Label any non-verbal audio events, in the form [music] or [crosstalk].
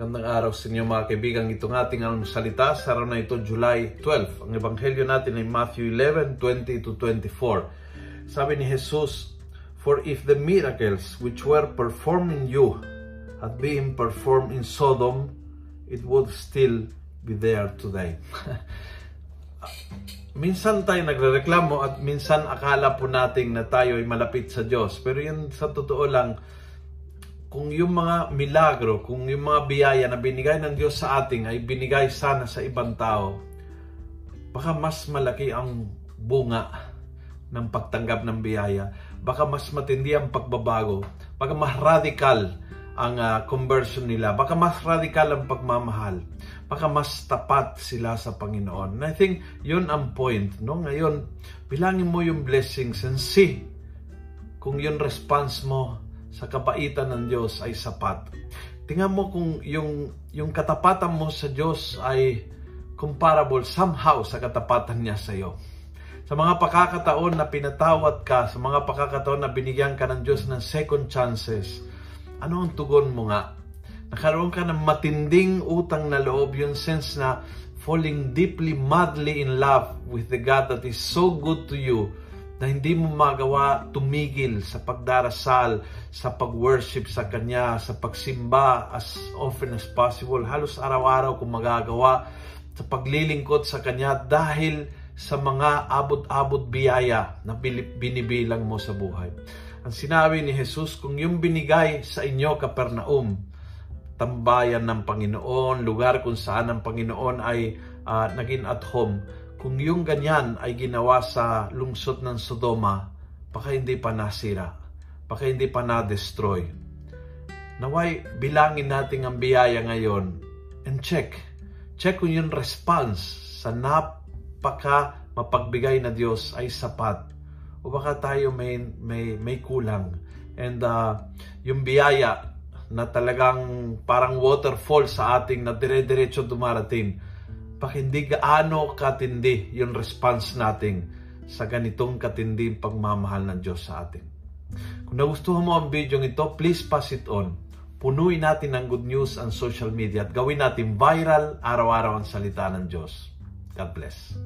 araw sa inyo mga kaibigan. Itong ating ang salita sa araw na ito, July 12. Ang ebanghelyo natin ay Matthew 11, 20 to 24. Sabi ni Jesus, For if the miracles which were performed in you had been performed in Sodom, it would still be there today. [laughs] minsan tayo nagrereklamo at minsan akala po nating na tayo ay malapit sa Diyos. Pero yun sa totoo lang, kung yung mga milagro, kung yung mga biyaya na binigay ng Diyos sa ating ay binigay sana sa ibang tao, baka mas malaki ang bunga ng pagtanggap ng biyaya. Baka mas matindi ang pagbabago. Baka mas radical ang uh, conversion nila. Baka mas radical ang pagmamahal. Baka mas tapat sila sa Panginoon. And I think yun ang point. No? Ngayon, bilangin mo yung blessings and see kung yung response mo sa kabaitan ng Diyos ay sapat. Tingnan mo kung yung, yung katapatan mo sa Diyos ay comparable somehow sa katapatan niya sa iyo. Sa mga pakakataon na pinatawat ka, sa mga pakakataon na binigyan ka ng Diyos ng second chances, ano ang tugon mo nga? Nakaroon ka ng matinding utang na loob, yung sense na falling deeply, madly in love with the God that is so good to you na hindi mo magawa tumigil sa pagdarasal, sa pag-worship sa Kanya, sa pagsimba as often as possible, halos araw-araw kung magagawa, sa paglilingkod sa Kanya dahil sa mga abot-abot biyaya na binibilang mo sa buhay. Ang sinabi ni Jesus, kung yung binigay sa inyo, Kapernaum, tambayan ng Panginoon, lugar kung saan ang Panginoon ay uh, naging at home, kung yung ganyan ay ginawa sa lungsod ng Sodoma, baka hindi pa nasira, baka hindi pa na-destroy. Naway, bilangin natin ang biyaya ngayon and check. Check kung yung response sa napaka mapagbigay na Diyos ay sapat o baka tayo may, may, may kulang. And uh, yung biyaya na talagang parang waterfall sa ating na dire-diretso dumarating, baka hindi gaano katindi yung response natin sa ganitong katinding pagmamahal ng Diyos sa atin. Kung nagustuhan mo ang video ito, please pass it on. Punuin natin ng good news ang social media at gawin natin viral araw-araw ang salita ng Diyos. God bless.